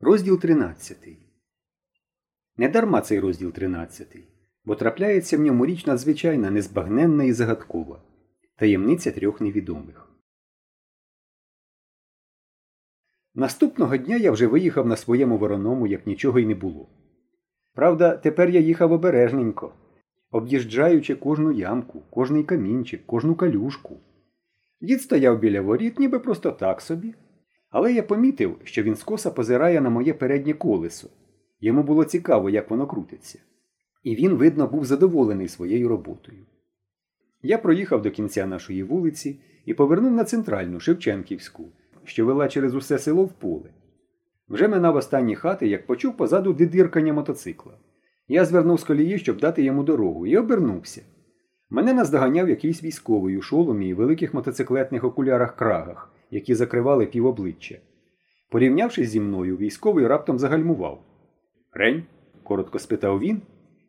Розділ 13. Недарма цей розділ 13, бо трапляється в ньому річ надзвичайна, незбагненна і загадкова. Таємниця трьох невідомих. Наступного дня я вже виїхав на своєму вороному, як нічого й не було. Правда, тепер я їхав обережненько, об'їжджаючи кожну ямку, кожний камінчик, кожну калюшку. Дід стояв біля воріт, ніби просто так собі. Але я помітив, що він скоса позирає на моє переднє колесо. Йому було цікаво, як воно крутиться. І він, видно, був задоволений своєю роботою. Я проїхав до кінця нашої вулиці і повернув на центральну Шевченківську, що вела через усе село в поле. Вже минав останні хати, як почув позаду дидиркання мотоцикла. Я звернув з колії, щоб дати йому дорогу, і обернувся. Мене наздоганяв якийсь військовий у шоломі і великих мотоциклетних окулярах крагах, які закривали півобличчя. Порівнявшись зі мною, військовий раптом загальмував. Рень? коротко спитав він,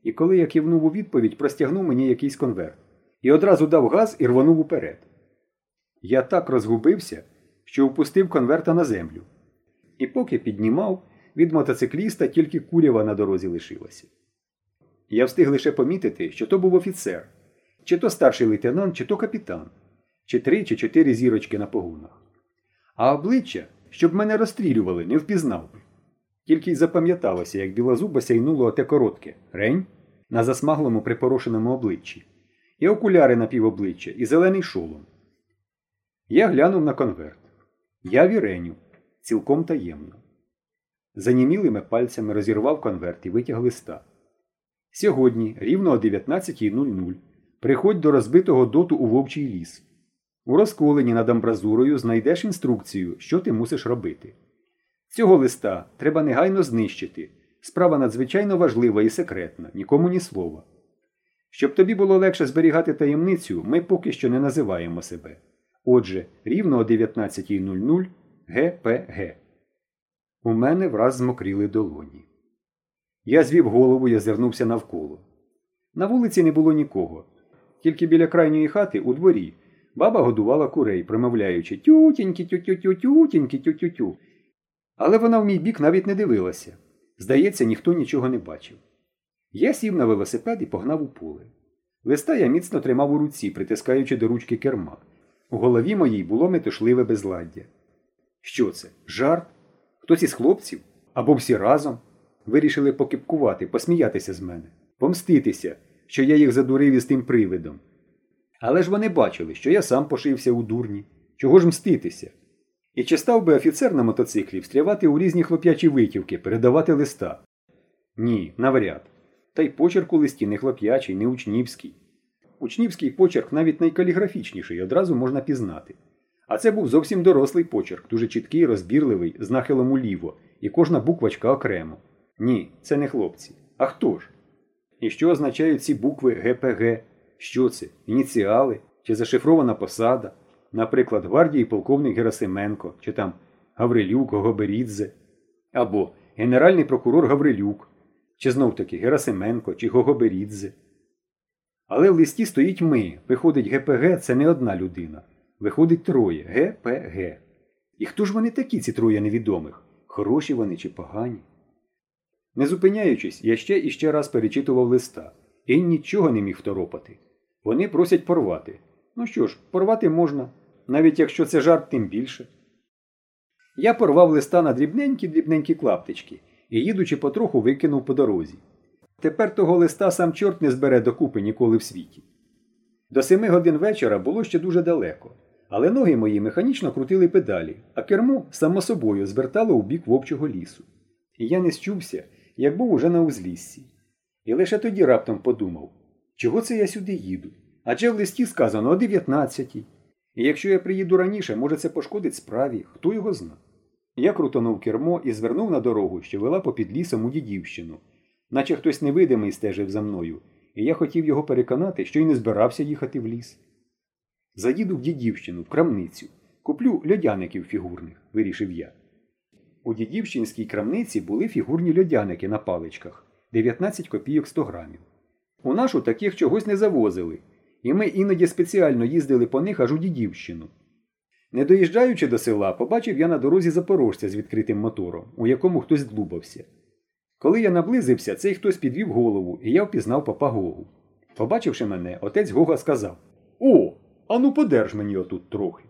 і коли я кивнув у відповідь, простягнув мені якийсь конверт і одразу дав газ і рвонув уперед. Я так розгубився, що впустив конверта на землю. І поки піднімав, від мотоцикліста тільки курява на дорозі лишилася. Я встиг лише помітити, що то був офіцер, чи то старший лейтенант, чи то капітан, чи три, чи чотири зірочки на погонах. А обличчя, щоб мене розстрілювали, не впізнав би. Тільки й запам'яталося, як білозуба сяйнуло оте коротке рень на засмаглому припорошеному обличчі, і окуляри на півобличчя, і зелений шолом. Я глянув на конверт. Я віреню, цілком таємно. Занімілими пальцями розірвав конверт і витяг листа. Сьогодні, рівно о 19.00, приходь до розбитого доту у вовчий ліс. У розколені над амбразурою знайдеш інструкцію, що ти мусиш робити. Цього листа треба негайно знищити. Справа надзвичайно важлива і секретна, нікому ні слова. Щоб тобі було легше зберігати таємницю, ми поки що не називаємо себе. Отже, рівно о 19.00 ГПГ. У мене враз змокріли долоні. Я звів голову і озирнувся навколо. На вулиці не було нікого. Тільки біля крайньої хати у дворі баба годувала курей, промовляючи тютіньки тю-тю-тю, тютіньки тю-тю-тю. Але вона в мій бік навіть не дивилася. Здається, ніхто нічого не бачив. Я сів на велосипед і погнав у поле. Листа я міцно тримав у руці, притискаючи до ручки керма. У голові моїй було метушливе безладдя. Що це? Жарт? Хтось із хлопців? Або всі разом? Вирішили покипкувати, посміятися з мене, помститися, що я їх задурив із тим привидом. Але ж вони бачили, що я сам пошився у дурні. Чого ж мститися? І чи став би офіцер на мотоциклі встрявати у різні хлоп'ячі витівки, передавати листа? Ні, навряд. Та й почерк у листі не хлоп'ячий, не учнівський. Учнівський почерк навіть найкаліграфічніший, одразу можна пізнати. А це був зовсім дорослий почерк, дуже чіткий, розбірливий, з нахилом уліво, і кожна буквочка окремо. Ні, це не хлопці. А хто ж? І що означають ці букви ГПГ? Що це? Ініціали? Чи зашифрована посада? Наприклад, гвардії полковник Герасименко, чи там Гаврилюк, Гогоберідзе, або Генеральний прокурор Гаврилюк, чи знов таки Герасименко, чи Гогоберідзе. Але в листі стоїть ми. Виходить, ГПГ це не одна людина. Виходить троє ГПГ. І хто ж вони такі, ці троє невідомих? Хороші вони чи погані? Не зупиняючись, я ще і ще раз перечитував листа і нічого не міг второпати. Вони просять порвати. Ну що ж, порвати можна, навіть якщо це жарт, тим більше. Я порвав листа на дрібненькі-дрібненькі клаптички і, їдучи потроху, викинув по дорозі. Тепер того листа сам чорт не збере докупи ніколи в світі. До семи годин вечора було ще дуже далеко, але ноги мої механічно крутили педалі, а кермо, само собою, звертало у бік вовчого лісу. І я не щувся, як був уже на узліссі. І лише тоді раптом подумав, чого це я сюди їду? Адже в листі сказано о 19-й. І якщо я приїду раніше, може це пошкодить справі, хто його зна. Я крутонув кермо і звернув на дорогу, що вела попід лісом у дідівщину, наче хтось невидимий стежив за мною, і я хотів його переконати, що й не збирався їхати в ліс. Заїду в дідівщину, в крамницю, куплю льодяників фігурних, вирішив я. У дідівщинській крамниці були фігурні льодяники на паличках 19 копійок 100 грамів. У нашу таких чогось не завозили, і ми іноді спеціально їздили по них аж у дідівщину. Не доїжджаючи до села, побачив я на дорозі запорожця з відкритим мотором, у якому хтось длубався. Коли я наблизився, цей хтось підвів голову, і я впізнав папа Гогу. Побачивши мене, отець Гога сказав О, ану подерж мені отут трохи.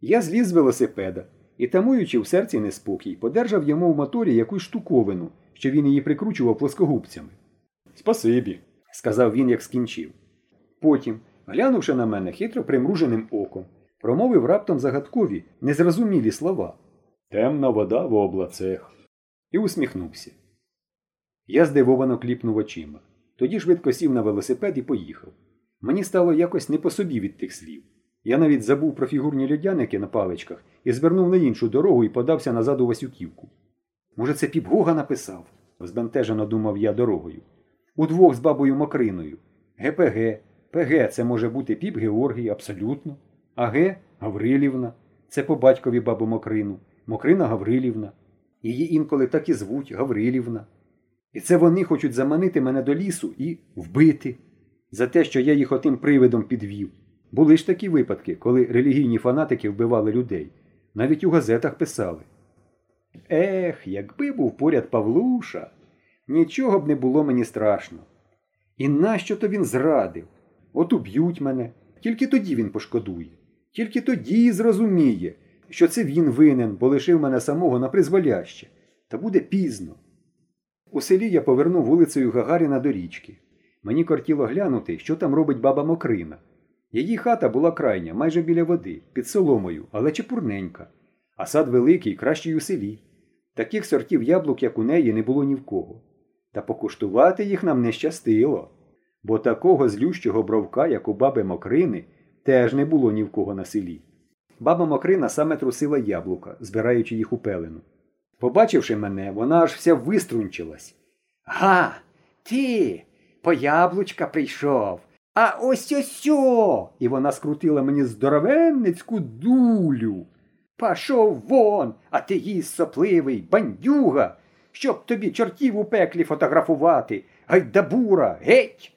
Я зліз з велосипеда і, тамуючи в серці неспокій, подержав йому в моторі якусь штуковину, що він її прикручував плоскогубцями. Спасибі, сказав він, як скінчив. Потім, глянувши на мене хитро примруженим оком, промовив раптом загадкові, незрозумілі слова Темна вода в облацех. І усміхнувся. Я здивовано кліпнув очима. Тоді швидко сів на велосипед і поїхав. Мені стало якось не по собі від тих слів. Я навіть забув про фігурні льодяники на паличках і звернув на іншу дорогу і подався назад у Васюківку. Може, це піп Гога написав? збентежено думав я дорогою. Удвох з бабою Мокриною. ГПГ. ПГ це може бути піп Георгій, абсолютно. А Г Гаврилівна. Це по батькові бабу Мокрину. Мокрина Гаврилівна. Її інколи так і звуть Гаврилівна. І це вони хочуть заманити мене до лісу і вбити за те, що я їх отим привидом підвів. Були ж такі випадки, коли релігійні фанатики вбивали людей. Навіть у газетах писали. Ех, якби був поряд Павлуша, нічого б не було мені страшно. І нащо то він зрадив? От уб'ють мене, тільки тоді він пошкодує, тільки тоді зрозуміє, що це він винен, бо лишив мене самого на призволяще, та буде пізно. У селі я повернув вулицею Гагаріна до річки. Мені кортіло глянути, що там робить баба Мокрина. Її хата була крайня, майже біля води, під соломою, але чепурненька, а сад великий, кращий у селі. Таких сортів яблук, як у неї, не було ні в кого. Та покуштувати їх нам не щастило, бо такого злющого бровка, як у баби Мокрини, теж не було ні в кого на селі. Баба Мокрина саме трусила яблука, збираючи їх у пелену. Побачивши мене, вона аж вся виструнчилась. Га, ти по яблучка прийшов. А ось ось о І вона скрутила мені здоровенницьку дулю. Пашов вон, а ти їсть сопливий, бандюга, щоб тобі чортів у пеклі фотографувати. Гайдабура, геть.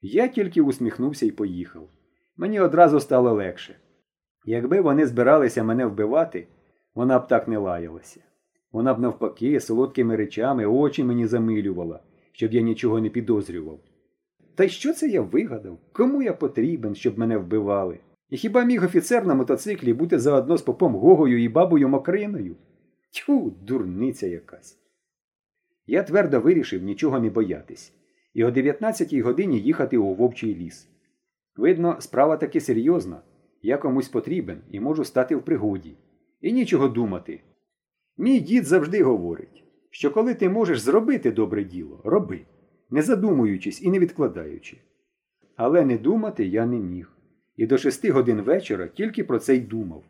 Я тільки усміхнувся і поїхав. Мені одразу стало легше. Якби вони збиралися мене вбивати, вона б так не лаялася. Вона б навпаки солодкими речами очі мені замилювала, щоб я нічого не підозрював. Та й що це я вигадав? Кому я потрібен, щоб мене вбивали? І хіба міг офіцер на мотоциклі бути заодно з попом Гогою і бабою Мокриною? Тьфу, дурниця якась. Я твердо вирішив нічого не боятись, і о 19-й годині їхати у вовчий ліс. Видно, справа таки серйозна. Я комусь потрібен і можу стати в пригоді. І нічого думати. Мій дід завжди говорить, що коли ти можеш зробити добре діло, роби, не задумуючись і не відкладаючи. Але не думати я не міг. І до шести годин вечора тільки про це й думав.